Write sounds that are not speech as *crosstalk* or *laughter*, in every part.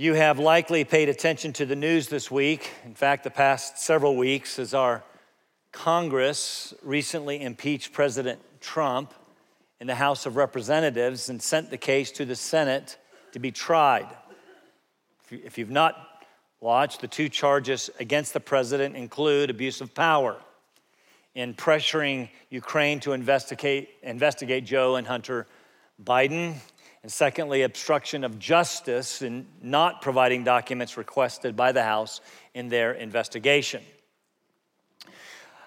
You have likely paid attention to the news this week, in fact, the past several weeks, as our Congress recently impeached President Trump in the House of Representatives and sent the case to the Senate to be tried. If you've not watched, the two charges against the president include abuse of power in pressuring Ukraine to investigate, investigate Joe and Hunter Biden and secondly, obstruction of justice in not providing documents requested by the House in their investigation.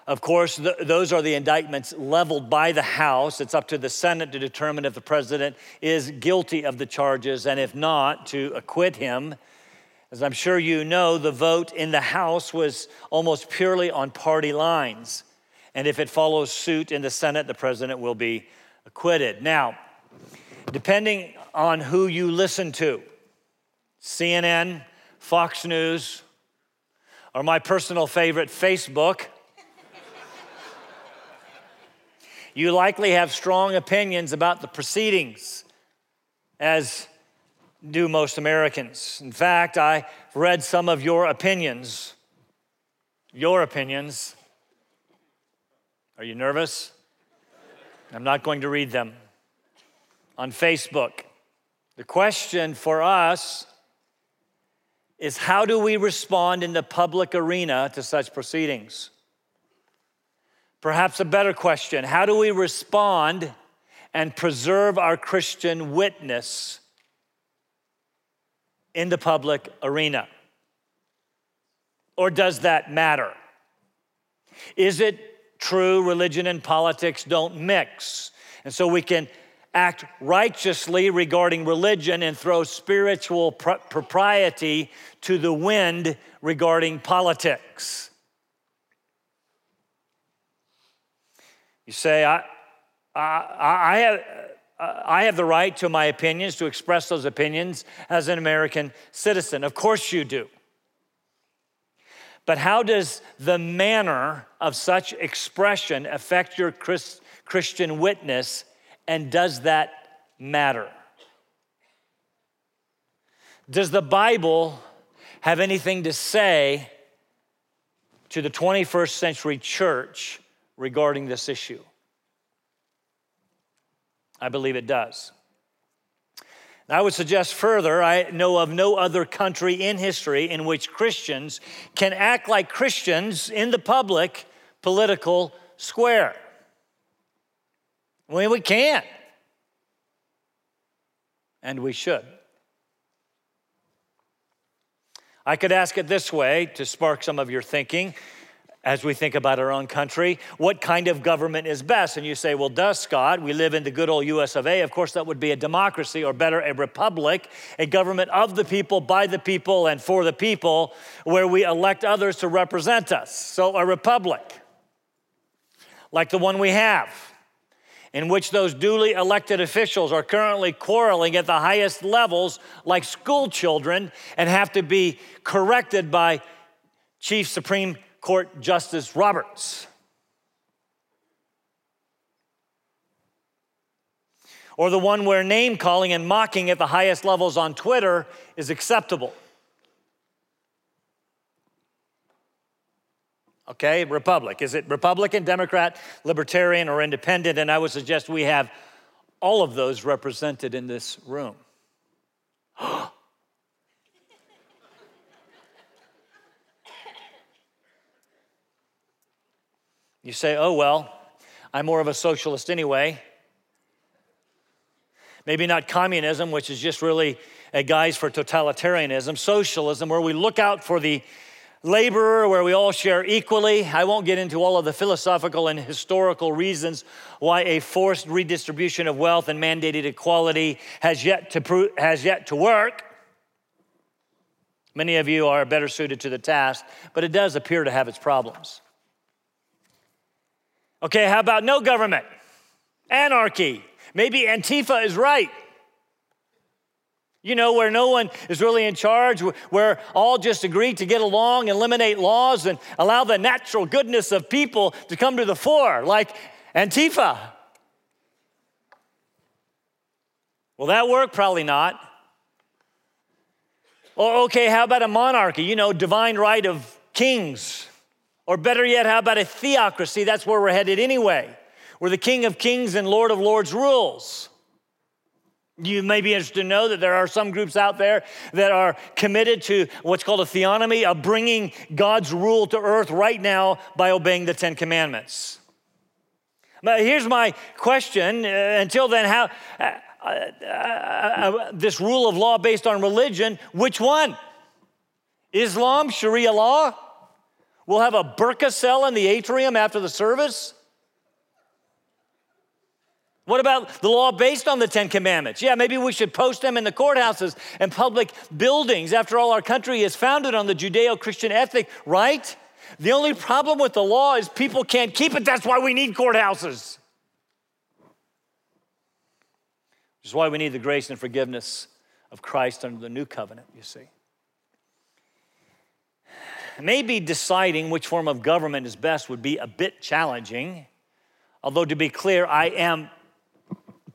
Of course, th- those are the indictments leveled by the House. It's up to the Senate to determine if the president is guilty of the charges and if not, to acquit him. As I'm sure you know, the vote in the House was almost purely on party lines. And if it follows suit in the Senate, the president will be acquitted. Now, depending on who you listen to CNN, Fox News, or my personal favorite, Facebook. *laughs* you likely have strong opinions about the proceedings, as do most Americans. In fact, I read some of your opinions. Your opinions. Are you nervous? I'm not going to read them on Facebook. The question for us is how do we respond in the public arena to such proceedings? Perhaps a better question how do we respond and preserve our Christian witness in the public arena? Or does that matter? Is it true religion and politics don't mix? And so we can act righteously regarding religion and throw spiritual pr- propriety to the wind regarding politics. You say, I, I, I, have, I have the right to my opinions, to express those opinions as an American citizen. Of course you do. But how does the manner of such expression affect your Christ, Christian witness and does that matter? Does the Bible have anything to say to the 21st century church regarding this issue? I believe it does. I would suggest further, I know of no other country in history in which Christians can act like Christians in the public political square. Mean, we can. And we should. I could ask it this way to spark some of your thinking as we think about our own country. What kind of government is best? And you say, well, does Scott, we live in the good old US of A. Of course, that would be a democracy, or better, a republic, a government of the people, by the people, and for the people, where we elect others to represent us. So, a republic, like the one we have in which those duly elected officials are currently quarreling at the highest levels, like school children, and have to be corrected by Chief Supreme Court Justice Roberts. Or the one where name calling and mocking at the highest levels on Twitter is acceptable. Okay, Republic. Is it Republican, Democrat, Libertarian, or Independent? And I would suggest we have all of those represented in this room. *gasps* you say, oh, well, I'm more of a socialist anyway. Maybe not communism, which is just really a guise for totalitarianism, socialism, where we look out for the laborer where we all share equally. I won't get into all of the philosophical and historical reasons why a forced redistribution of wealth and mandated equality has yet to, pro- has yet to work. Many of you are better suited to the task, but it does appear to have its problems. Okay, how about no government? Anarchy. Maybe Antifa is right. You know, where no one is really in charge, where all just agree to get along, eliminate laws, and allow the natural goodness of people to come to the fore, like Antifa. Will that work? Probably not. Or, okay, how about a monarchy? You know, divine right of kings. Or better yet, how about a theocracy? That's where we're headed anyway, where the King of Kings and Lord of Lords rules. You may be interested to know that there are some groups out there that are committed to what's called a theonomy, of bringing God's rule to earth right now by obeying the Ten Commandments. But here's my question. Uh, until then, how uh, uh, uh, uh, this rule of law based on religion? Which one? Islam, Sharia law? We'll have a burqa cell in the atrium after the service. What about the law based on the Ten Commandments? Yeah, maybe we should post them in the courthouses and public buildings. After all, our country is founded on the Judeo Christian ethic, right? The only problem with the law is people can't keep it. That's why we need courthouses. Which is why we need the grace and forgiveness of Christ under the new covenant, you see. Maybe deciding which form of government is best would be a bit challenging. Although, to be clear, I am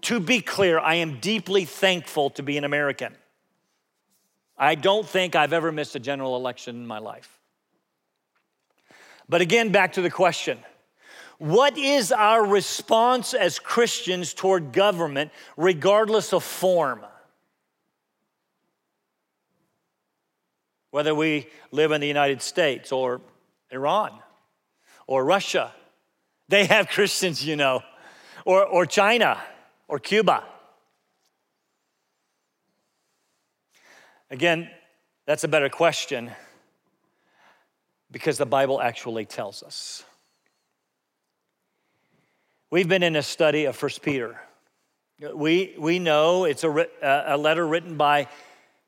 to be clear, I am deeply thankful to be an American. I don't think I've ever missed a general election in my life. But again, back to the question what is our response as Christians toward government, regardless of form? Whether we live in the United States or Iran or Russia, they have *laughs* Christians, you know, or, or China or Cuba? Again, that's a better question because the Bible actually tells us. We've been in a study of 1 Peter. We, we know it's a, uh, a letter written by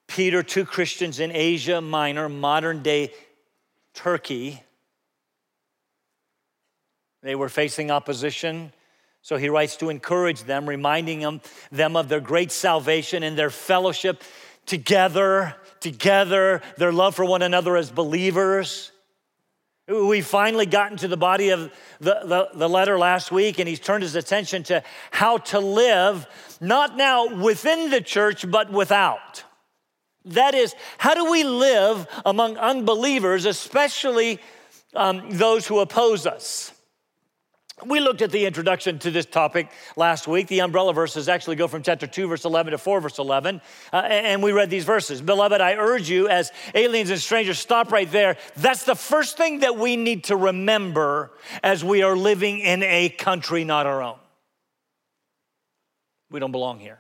Peter to Christians in Asia Minor, modern day Turkey. They were facing opposition so he writes to encourage them, reminding them, them of their great salvation and their fellowship together, together, their love for one another as believers. We finally gotten to the body of the, the, the, letter last week, and he's turned his attention to how to live, not now within the church, but without. That is, how do we live among unbelievers, especially um, those who oppose us? We looked at the introduction to this topic last week. The umbrella verses actually go from chapter 2, verse 11 to 4, verse 11. Uh, and we read these verses. Beloved, I urge you, as aliens and strangers, stop right there. That's the first thing that we need to remember as we are living in a country not our own. We don't belong here.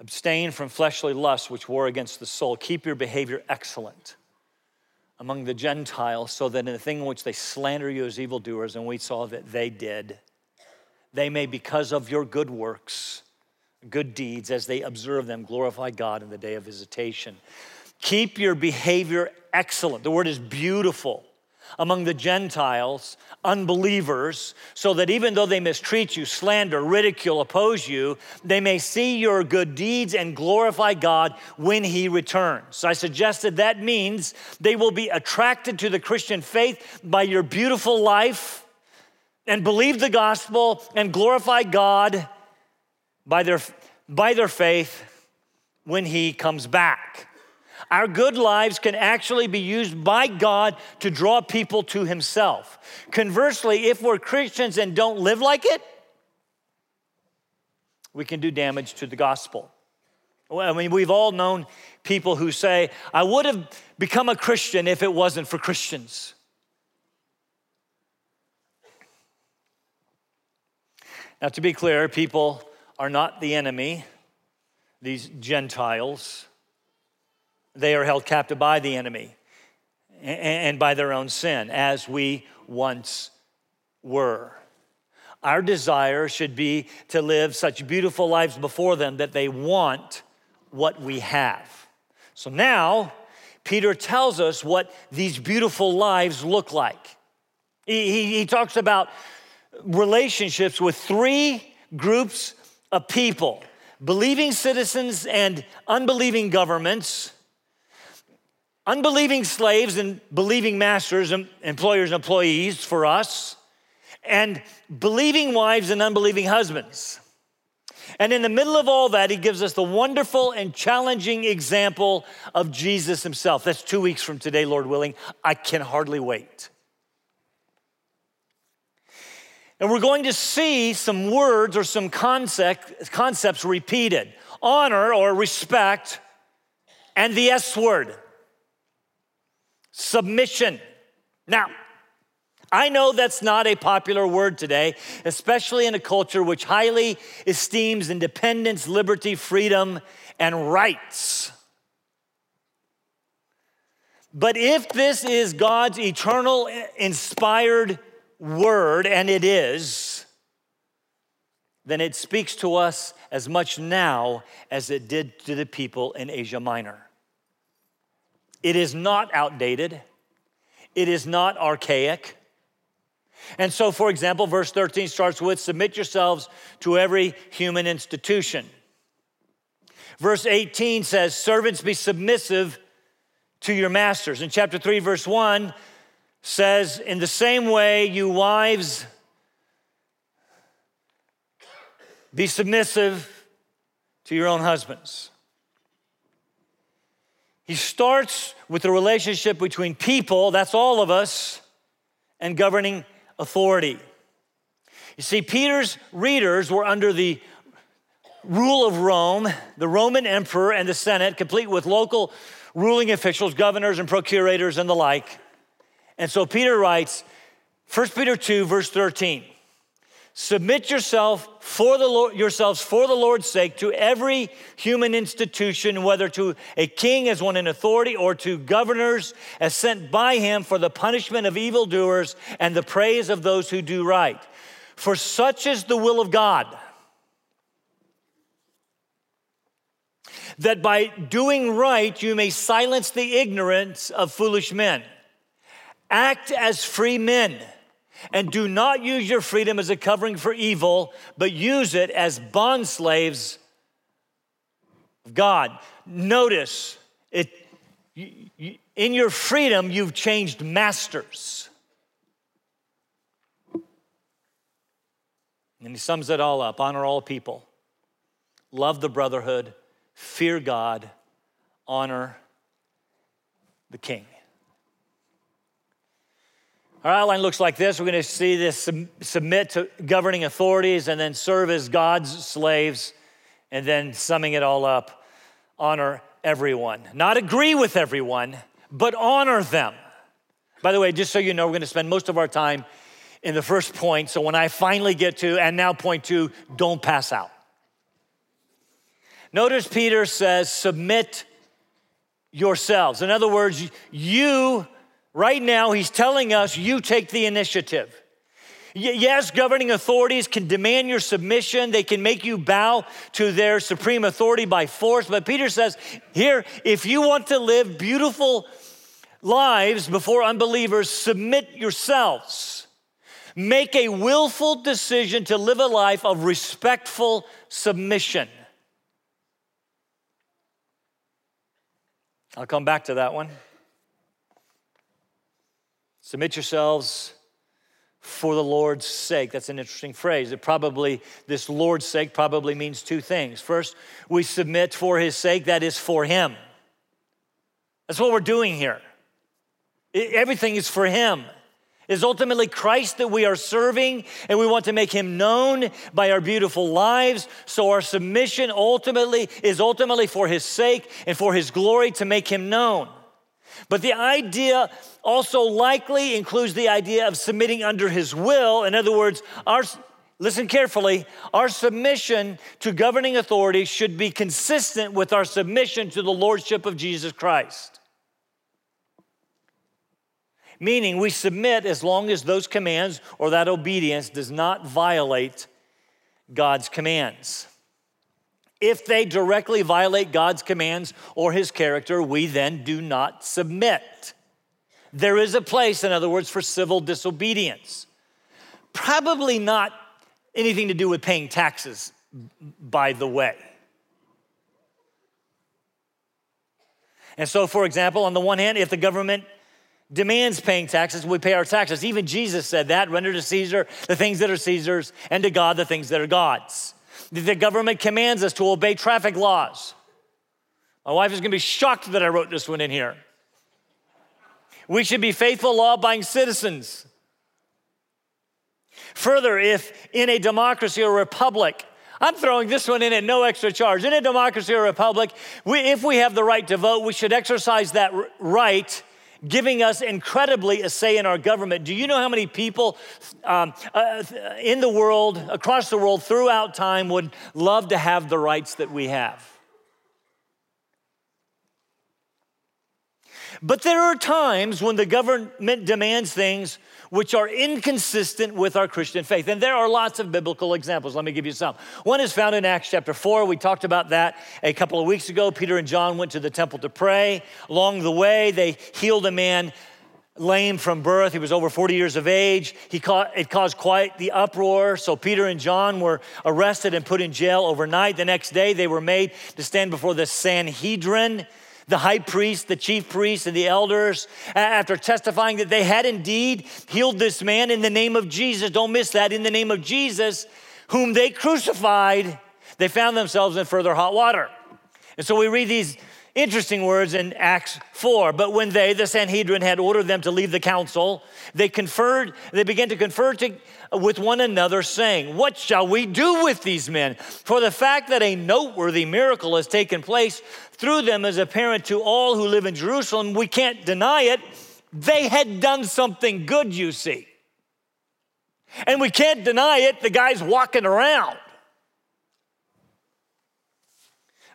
Abstain from fleshly lusts which war against the soul. Keep your behavior excellent among the Gentiles, so that in the thing in which they slander you as evildoers, and we saw that they did, they may, because of your good works, good deeds, as they observe them, glorify God in the day of visitation. Keep your behavior excellent. The word is beautiful among the Gentiles, unbelievers, so that even though they mistreat you, slander, ridicule, oppose you, they may see your good deeds and glorify God when He returns. I suggested that means they will be attracted to the Christian faith by your beautiful life and believe the gospel and glorify God by their, by their faith when He comes back. Our good lives can actually be used by God to draw people to Himself. Conversely, if we're Christians and don't live like it, we can do damage to the gospel. I mean, we've all known people who say, I would have become a Christian if it wasn't for Christians. Now, to be clear, people are not the enemy, these Gentiles. They are held captive by the enemy and by their own sin, as we once were. Our desire should be to live such beautiful lives before them that they want what we have. So now, Peter tells us what these beautiful lives look like. He, he, he talks about relationships with three groups of people believing citizens and unbelieving governments unbelieving slaves and believing masters, and employers, and employees for us, and believing wives and unbelieving husbands. And in the middle of all that, he gives us the wonderful and challenging example of Jesus himself. That's two weeks from today, Lord willing. I can hardly wait. And we're going to see some words or some concept, concepts repeated honor or respect, and the S word submission. Now, I know that's not a popular word today, especially in a culture which highly esteems independence, liberty, freedom, and rights. But if this is God's eternal, eh, inspired word, and it is, then it speaks to us as much now as it did to the people in Asia Minor. It is not outdated, it is not archaic. And so, for example, verse 13 starts with Submit yourselves to every human institution. Verse 18 says, Servants be submissive to your masters. In chapter 3, verse 1 says, In the same way, you wives, be submissive to your own husbands. He starts with the relationship between people, that's all of us, and governing authority. You see, Peter's readers were under the rule of Rome, the Roman emperor and the Senate, complete with local ruling officials, governors and procurators and the like. And so Peter writes, 1 Peter 2, verse 13. Submit yourself for the Lord, yourselves for the Lord's sake to every human institution, whether to a king as one in authority or to governors as sent by him for the punishment of evildoers and the praise of those who do right. For such is the will of God. That by doing right you may silence the ignorance of foolish men. Act as free men and do not use your freedom as a covering for evil, but use it as bond slaves of God. Notice it in your freedom you've changed masters. And he sums it all up honor all people, love the brotherhood, fear God, honor the king. Our outline looks like this. We're going to see this submit to governing authorities and then serve as God's slaves, and then summing it all up, honor everyone. Not agree with everyone, but honor them. By the way, just so you know, we're going to spend most of our time in the first point. So when I finally get to, and now point two, don't pass out. Notice Peter says, submit yourselves. In other words, you Right now, he's telling us you take the initiative. Yes, governing authorities can demand your submission. They can make you bow to their supreme authority by force. But Peter says here, if you want to live beautiful lives before unbelievers, submit yourselves. Make a willful decision to live a life of respectful submission. I'll come back to that one. Submit yourselves for the Lord's sake. That's an interesting phrase. It probably, this Lord's sake probably means two things. First, we submit for his sake, that is for him. That's what we're doing here. everything is for him. It's ultimately Christ that we are serving, and we want to make him known by our beautiful lives. So our submission ultimately is ultimately for his sake and for his glory to make him known. But the idea also likely includes the idea of submitting under his will. In other words, our listen carefully, our submission to governing authority should be consistent with our submission to the lordship of Jesus Christ. Meaning, we submit as long as those commands or that obedience does not violate God's commands. If they directly violate God's commands or his character, we then do not submit. There is a place, in other words, for civil disobedience. Probably not anything to do with paying taxes, by the way. And so, for example, on the one hand, if the government demands paying taxes, we pay our taxes. Even Jesus said that render to Caesar the things that are Caesar's, and to God the things that are God's. The government commands us to obey traffic laws. My wife is gonna be shocked that I wrote this one in here. We should be faithful, law abiding citizens. Further, if in a democracy or republic, I'm throwing this one in at no extra charge. In a democracy or republic, we, if we have the right to vote, we should exercise that right, giving us incredibly a say in our government. Do you know how many people um, uh, in the world, across the world, throughout time, would love to have the rights that we have? But there are times when the government demands things which are inconsistent with our Christian faith. And there are lots of biblical examples. Let me give you some. One is found in Acts chapter 4. We talked about that a couple of weeks ago. Peter and John went to the temple to pray. Along the way, they healed a man lame from birth. He was over 40 years of age. He caught, it caused quite the uproar. So Peter and John were arrested and put in jail overnight. The next day, they were made to stand before the Sanhedrin the high priest, the chief priest, and the elders, after testifying that they had indeed healed this man in the name of Jesus, don't miss that, in the name of Jesus, whom they crucified, they found themselves in further hot water. And so we read these interesting words in Acts 4. But when they, the Sanhedrin, had ordered them to leave the council, they conferred, they began to confer to, with one another, saying, What shall we do with these men? For the fact that a noteworthy miracle has taken place through them is apparent to all who live in Jerusalem. We can't deny it. They had done something good, you see. And we can't deny it, the guy's walking around.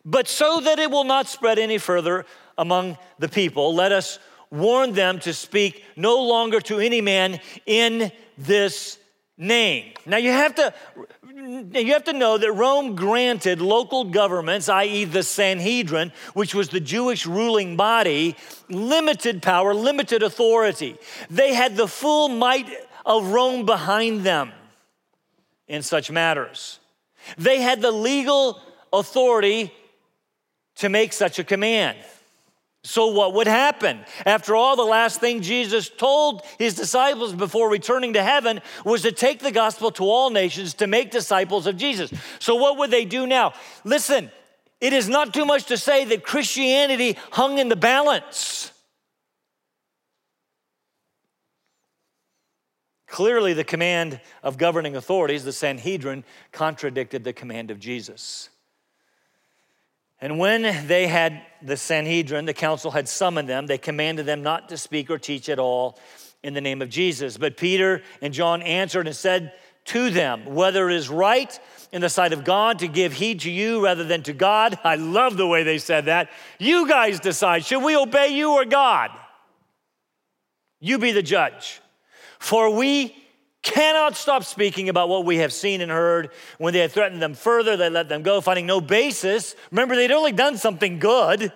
But so that it will not spread any further among the people, let us warn them to speak no longer to any man in this name. Now you have to you have to know that Rome granted local governments, i.e., the Sanhedrin, which was the Jewish ruling body, limited power, limited authority. They had the full might of Rome behind them in such matters. They had the legal authority to make such a command. So, what would happen? After all, the last thing Jesus told his disciples before returning to heaven was to take the gospel to all nations to make disciples of Jesus. So, what would they do now? Listen, it is not too much to say that Christianity hung in the balance. Clearly, the command of governing authorities, the Sanhedrin, contradicted the command of Jesus. And when they had the Sanhedrin, the council had summoned them, they commanded them not to speak or teach at all in the name of Jesus. But Peter and John answered and said to them, Whether it is right in the sight of God to give heed to you rather than to God, I love the way they said that. You guys decide, should we obey you or God? You be the judge. For we cannot stop speaking about what we have seen and heard. When they had threatened them further, they let them go, finding no basis. Remember, they'd only done something good,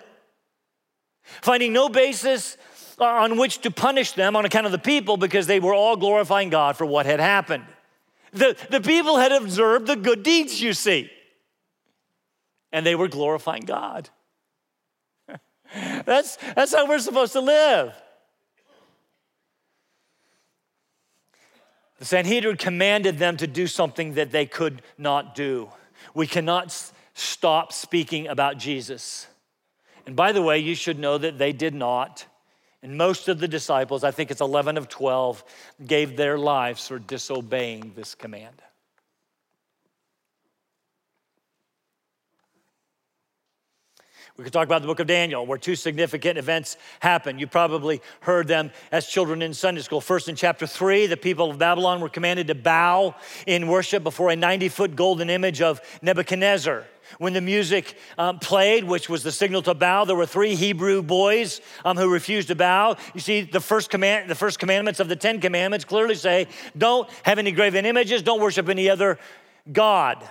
finding no basis uh, on which to punish them on account of the people because they were all glorifying God for what had happened. The, the people had observed the good deeds, you see, and they were glorifying God. *laughs* that's, that's how we're supposed to live. The Sanhedrin commanded them to do something that they could not do. We cannot stop speaking about Jesus. And by the way, you should know that they did not. And most of the disciples, I think it's 11 of 12, gave their lives for disobeying this command. We could talk about the book of Daniel, where two significant events happen. You probably heard them as children in Sunday school. First, in chapter three, the people of Babylon were commanded to bow in worship before a 90 foot golden image of Nebuchadnezzar. When the music um, played, which was the signal to bow, there were three Hebrew boys um, who refused to bow. You see, the first command, the first commandments of the Ten Commandments clearly say, "Don't have any graven images. Don't worship any other god."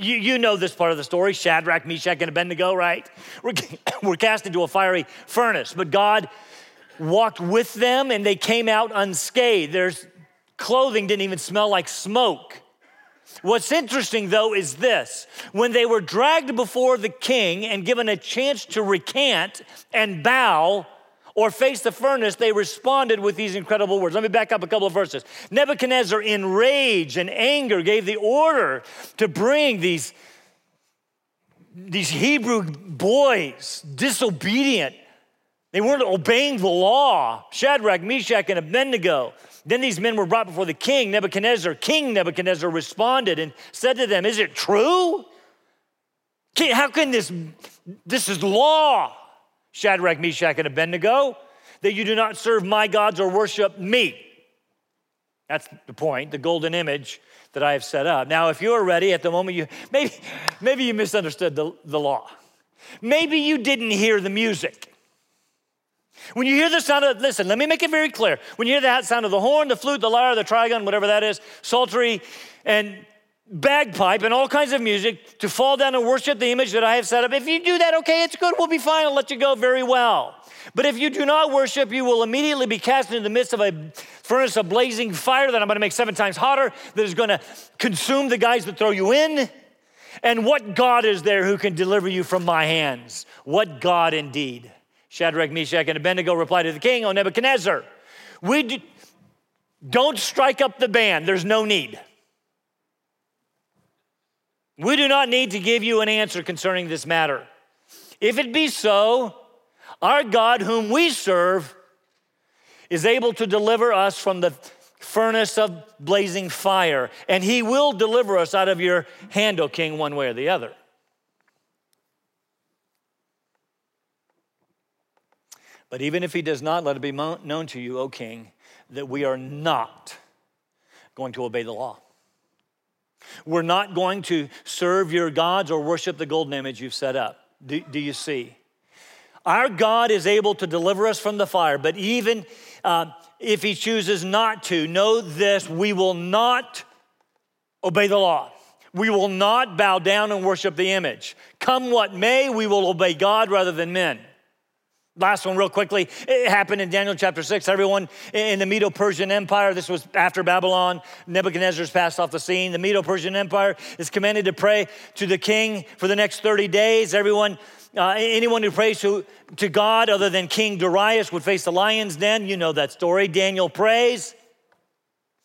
You, you know this part of the story Shadrach, Meshach, and Abednego, right? We're, *coughs* we're cast into a fiery furnace, but God walked with them and they came out unscathed. Their clothing didn't even smell like smoke. What's interesting though is this when they were dragged before the king and given a chance to recant and bow, or face the furnace, they responded with these incredible words. Let me back up a couple of verses. Nebuchadnezzar, in rage and anger, gave the order to bring these, these Hebrew boys, disobedient. They weren't obeying the law. Shadrach, Meshach, and Abednego. Then these men were brought before the king, Nebuchadnezzar. King Nebuchadnezzar responded and said to them, Is it true? How can this, this is law, Shadrach, Meshach, and Abednego, that you do not serve my gods or worship me. That's the point, the golden image that I have set up. Now, if you're ready at the moment, you maybe, maybe you misunderstood the, the law. Maybe you didn't hear the music. When you hear the sound of, listen, let me make it very clear. When you hear the sound of the horn, the flute, the lyre, the trigon, whatever that is, psaltery, and bagpipe and all kinds of music to fall down and worship the image that I have set up. If you do that, okay, it's good, we'll be fine, I'll let you go very well. But if you do not worship, you will immediately be cast into the midst of a furnace of blazing fire that I'm gonna make seven times hotter, that is gonna consume the guys that throw you in. And what God is there who can deliver you from my hands? What God indeed? Shadrach, Meshach, and Abednego replied to the king, O Nebuchadnezzar, we do, don't strike up the band, there's no need. We do not need to give you an answer concerning this matter. If it be so, our God, whom we serve, is able to deliver us from the furnace of blazing fire, and he will deliver us out of your hand, O king, one way or the other. But even if he does not, let it be known to you, O king, that we are not going to obey the law. We're not going to serve your gods or worship the golden image you've set up. Do, do you see? Our God is able to deliver us from the fire, but even uh, if He chooses not to, know this we will not obey the law. We will not bow down and worship the image. Come what may, we will obey God rather than men. Last one, real quickly. It happened in Daniel chapter 6. Everyone in the Medo Persian Empire, this was after Babylon, Nebuchadnezzar's passed off the scene. The Medo Persian Empire is commanded to pray to the king for the next 30 days. Everyone, uh, anyone who prays to, to God other than King Darius would face the lion's den. You know that story. Daniel prays.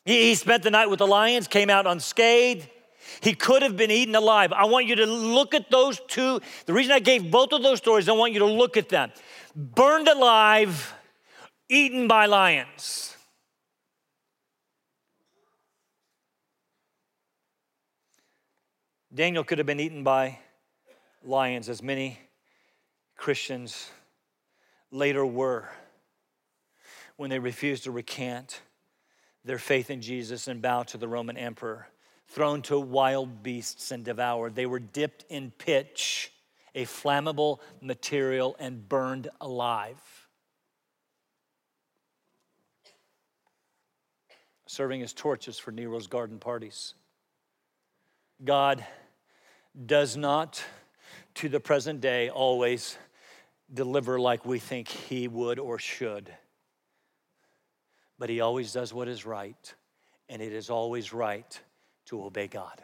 He, he spent the night with the lions, came out unscathed. He could have been eaten alive. I want you to look at those two. The reason I gave both of those stories, I want you to look at them burned alive, eaten by lions. Daniel could have been eaten by lions, as many Christians later were when they refused to recant their faith in Jesus and bow to the Roman emperor, thrown to wild beasts and devoured. They were dipped in pitch a flammable material and burned alive. Serving as torches for Nero's garden parties. God does not, to the present day, always deliver like we think he would or should. But he always does what is right, and it is always right to obey God,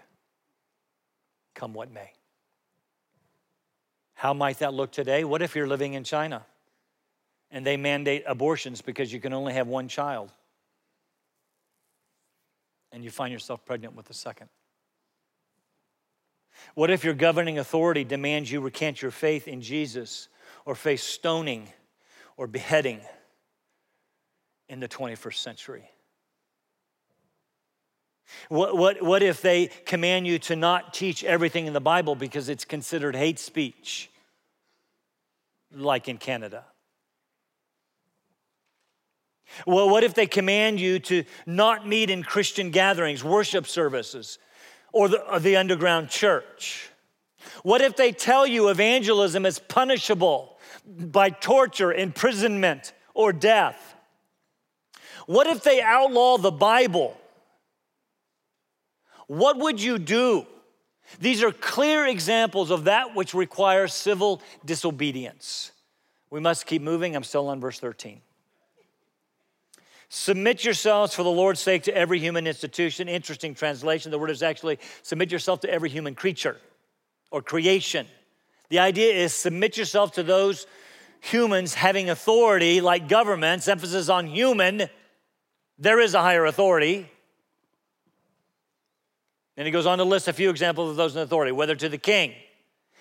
come what may. How might that look today? What if you're living in China and they mandate abortions because you can only have one child and you find yourself pregnant with a second? What if your governing authority demands you recant your faith in Jesus or face stoning or beheading in the 21st century? What, what, what if they command you to not teach everything in the Bible because it's considered hate speech, like in Canada? Well, what if they command you to not meet in Christian gatherings, worship services, or the, or the underground church? What if they tell you evangelism is punishable by torture, imprisonment, or death? What if they outlaw the Bible what would you do? These are clear examples of that which requires civil disobedience. We must keep moving. I'm still on verse 13. Submit yourselves for the Lord's sake to every human institution. Interesting translation. The word is actually submit yourself to every human creature or creation. The idea is submit yourself to those humans having authority like governments, emphasis on human, there is a higher authority. And he goes on to list a few examples of those in authority, whether to the king.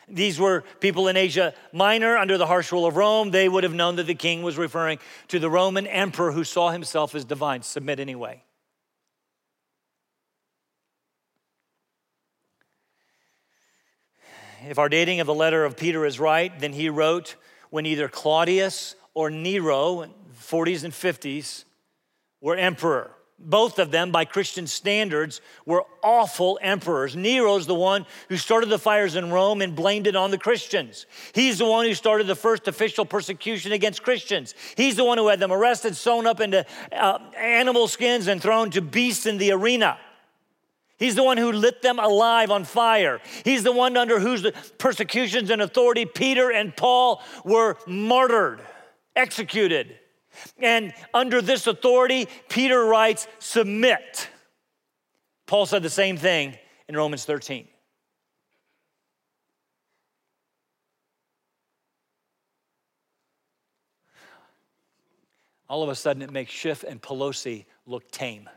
These were people in Asia Minor under the harsh rule of Rome. They would have known that the king was referring to the Roman emperor who saw himself as divine. Submit anyway. If our dating of the letter of Peter is right, then he wrote when either Claudius or Nero, 40s and 50s, were emperor. Both of them, by Christian standards, were awful emperors. Nero's the one who started the fires in Rome and blamed it on the Christians. He's the one who started the first official persecution against Christians. He's the one who had them arrested, sewn up into uh, animal skins, and thrown to beasts in the arena. He's the one who lit them alive on fire. He's the one under whose persecutions and authority Peter and Paul were martyred, executed. And under this authority, Peter writes, submit. Paul said the same thing in Romans 13. All of a sudden, it makes Schiff and Pelosi look tame.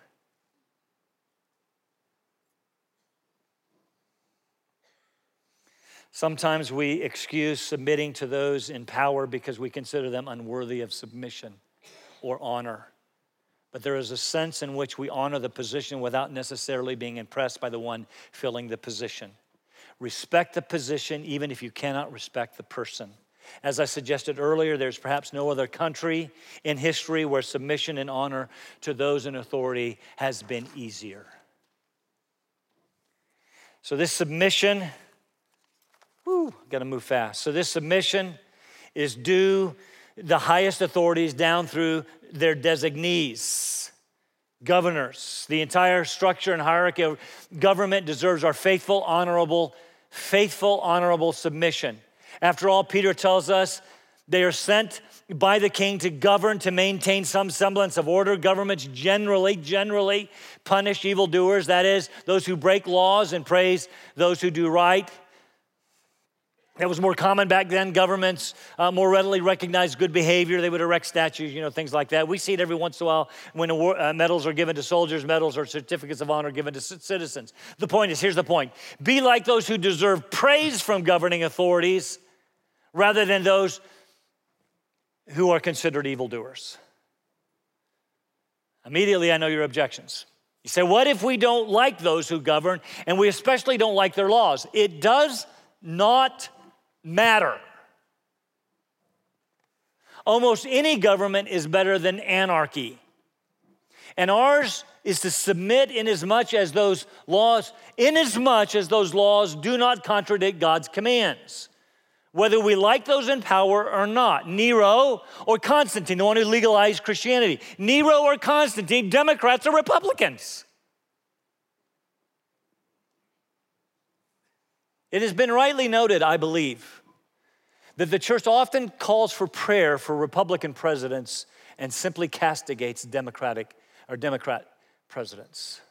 Sometimes we excuse submitting to those in power because we consider them unworthy of submission or honor. But there is a sense in which we honor the position without necessarily being impressed by the one filling the position. Respect the position even if you cannot respect the person. As I suggested earlier, there's perhaps no other country in history where submission and honor to those in authority has been easier. So, this submission, whoo, gotta move fast. So, this submission is due the highest authorities down through their designees, governors. The entire structure and hierarchy of government deserves our faithful, honorable, faithful, honorable submission. After all, Peter tells us they are sent by the king to govern, to maintain some semblance of order. Governments generally, generally punish evildoers, that is, those who break laws and praise those who do right. That was more common back then. Governments uh, more readily recognized good behavior. They would erect statues, you know, things like that. We see it every once in a while when award, uh, medals are given to soldiers, medals or certificates of honor given to c- citizens. The point is here's the point be like those who deserve praise from governing authorities rather than those who are considered evildoers. Immediately, I know your objections. You say, what if we don't like those who govern and we especially don't like their laws? It does not matter. Almost any government is better than anarchy. And ours is to submit in as much as those laws, in as much as those laws do not contradict God's commands. Whether we like those in power or not. Nero or Constantine, the one who legalized Christianity. Nero or Constantine, Democrats or Republicans. It has been rightly noted, I believe, that the church often calls for prayer for Republican presidents and simply castigates Democratic or Democrat presidents.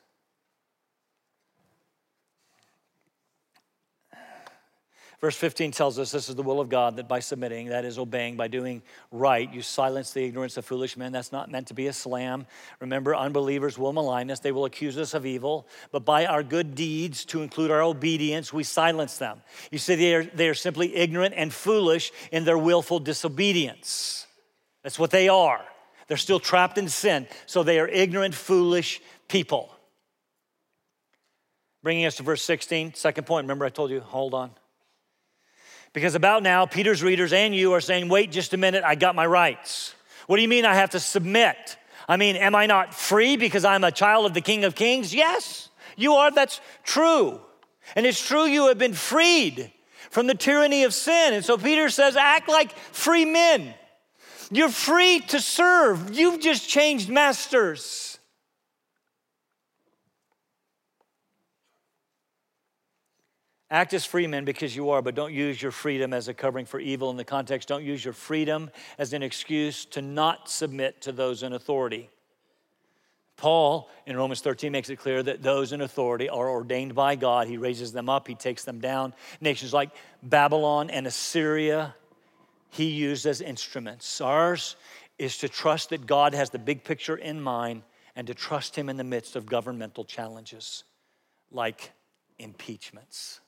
Verse 15 tells us this is the will of God that by submitting, that is obeying, by doing right, you silence the ignorance of foolish men. That's not meant to be a slam. Remember, unbelievers will malign us, they will accuse us of evil, but by our good deeds, to include our obedience, we silence them. You see, they are, they are simply ignorant and foolish in their willful disobedience. That's what they are. They're still trapped in sin, so they are ignorant, foolish people. Bringing us to verse 16, second point. Remember, I told you, hold on. Because about now, Peter's readers and you are saying, wait just a minute, I got my rights. What do you mean I have to submit? I mean, am I not free because I'm a child of the King of Kings? Yes, you are. That's true. And it's true you have been freed from the tyranny of sin. And so Peter says, act like free men. You're free to serve. You've just changed masters. Act as free men because you are, but don't use your freedom as a covering for evil in the context. Don't use your freedom as an excuse to not submit to those in authority. Paul in Romans 13 makes it clear that those in authority are ordained by God. He raises them up, he takes them down. Nations like Babylon and Assyria he used as instruments. Ours is to trust that God has the big picture in mind and to trust him in the midst of governmental challenges like impeachments.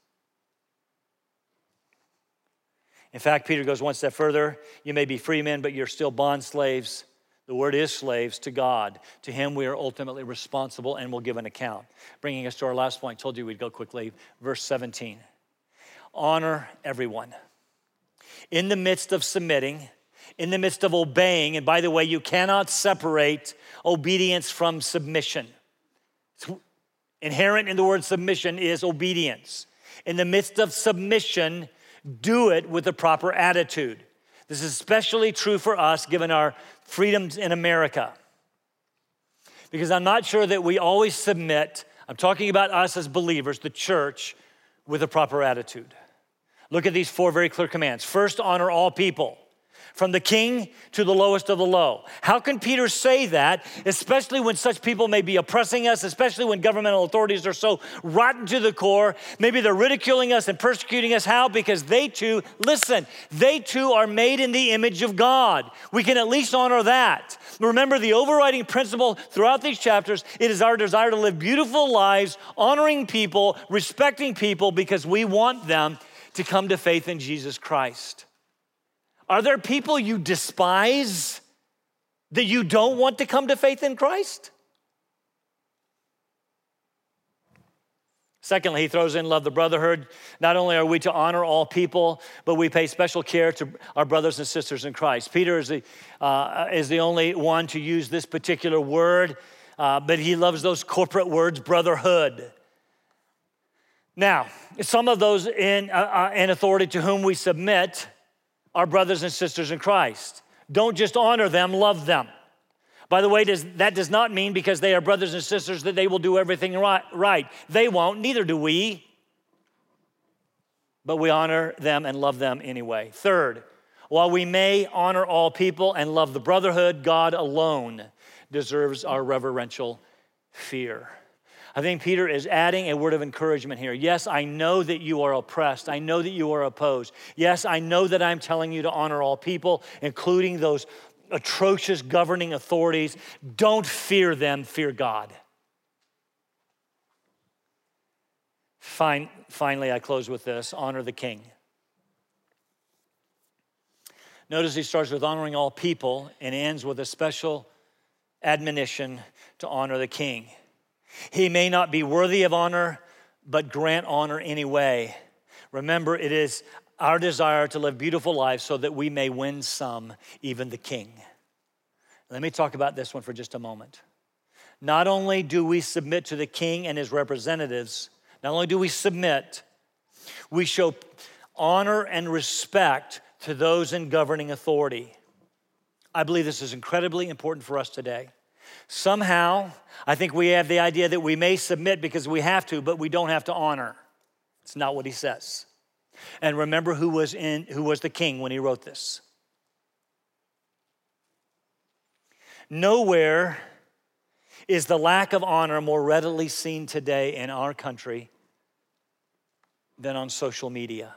In fact, Peter goes one step further. You may be free men, but you're still bond slaves. The word is slaves to God. To Him, we are ultimately responsible and will give an account. Bringing us to our last point, I told you we'd go quickly. Verse 17 Honor everyone. In the midst of submitting, in the midst of obeying, and by the way, you cannot separate obedience from submission. Inherent in the word submission is obedience. In the midst of submission, do it with the proper attitude. This is especially true for us given our freedoms in America. Because I'm not sure that we always submit, I'm talking about us as believers, the church, with a proper attitude. Look at these four very clear commands. First, honor all people from the king to the lowest of the low. How can Peter say that, especially when such people may be oppressing us, especially when governmental authorities are so rotten to the core? Maybe they're ridiculing us and persecuting us. How? Because they too, listen, they too are made in the image of God. We can at least honor that. Remember the overriding principle throughout these chapters it is our desire to live beautiful lives, honoring people, respecting people, because we want them to come to faith in Jesus Christ. Are there people you despise that you don't want to come to faith in Christ? Secondly, he throws in love the brotherhood. Not only are we to honor all people, but we pay special care to our brothers and sisters in Christ. Peter is the, uh, is the only one to use this particular word, uh, but he loves those corporate words, brotherhood. Now, some of those in, uh, uh in authority to whom we submit our brothers and sisters in Christ. Don't just honor them, love them. By the way, does, that does not mean because they are brothers and sisters that they will do everything right, right. They won't, neither do we. But we honor them and love them anyway. Third, while we may honor all people and love the brotherhood, God alone deserves our reverential fear. I think Peter is adding a word of encouragement here. Yes, I know that you are oppressed. I know that you are opposed. Yes, I know that I'm telling you to honor all people, including those atrocious governing authorities. Don't fear them, fear God. Fine, finally, I close with this honor the king. Notice he starts with honoring all people and ends with a special admonition to honor the king. He may not be worthy of honor, but grant honor anyway. Remember, it is our desire to live beautiful lives so that we may win some, even the king. Let me talk about this one for just a moment. Not only do we submit to the king and his representatives, not only do we submit, we show honor and respect to those in governing authority. I believe this is incredibly important for us today. Somehow, I think we have the idea that we may submit because we have to, but we don't have to honor. It's not what he says. And remember who was in who was the king when he wrote this. Nowhere is the lack of honor more readily seen today in our country than on social media.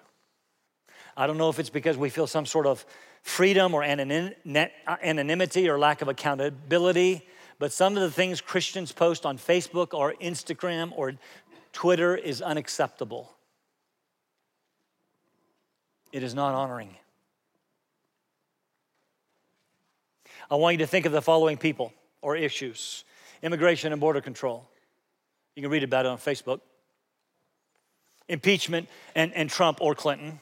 I don't know if it's because we feel some sort of freedom or anonymity or lack of accountability but some of the things Christians post on Facebook or Instagram or Twitter is unacceptable. It is not honoring. I want you to think of the following people or issues immigration and border control. You can read about it on Facebook. Impeachment and, and Trump or Clinton.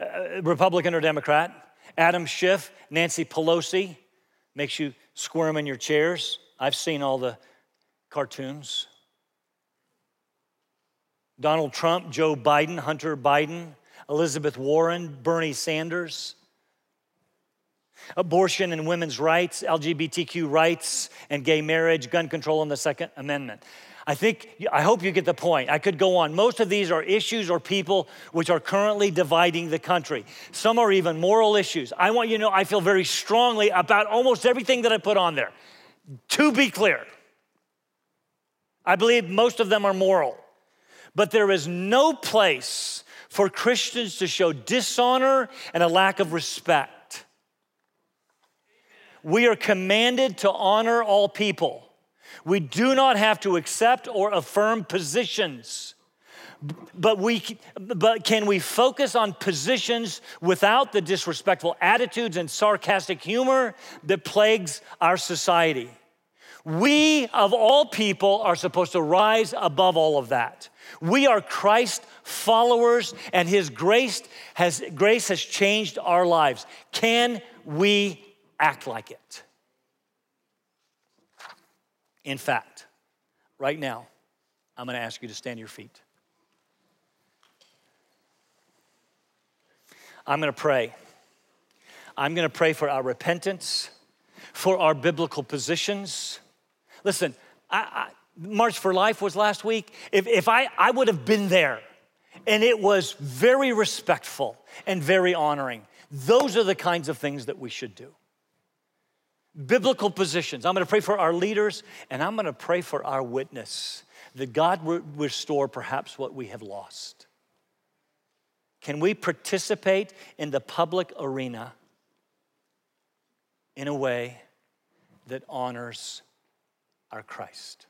Uh, Republican or Democrat. Adam Schiff, Nancy Pelosi, makes you squirm in your chairs. I've seen all the cartoons. Donald Trump, Joe Biden, Hunter Biden, Elizabeth Warren, Bernie Sanders. Abortion and women's rights, LGBTQ rights and gay marriage, gun control, and the Second Amendment. I think, I hope you get the point. I could go on. Most of these are issues or people which are currently dividing the country. Some are even moral issues. I want you to know I feel very strongly about almost everything that I put on there. To be clear, I believe most of them are moral, but there is no place for Christians to show dishonor and a lack of respect. We are commanded to honor all people. We do not have to accept or affirm positions. But, we, but can we focus on positions without the disrespectful attitudes and sarcastic humor that plagues our society? We, of all people, are supposed to rise above all of that. We are Christ followers, and His grace has, grace has changed our lives. Can we act like it? In fact, right now, I'm going to ask you to stand your feet. I'm going to pray. I'm going to pray for our repentance, for our biblical positions. Listen, I, I, March for Life was last week. If, if I, I would have been there, and it was very respectful and very honoring. Those are the kinds of things that we should do. Biblical positions. I'm going to pray for our leaders, and I'm going to pray for our witness that God will restore perhaps what we have lost. Can we participate in the public arena in a way that honors our Christ?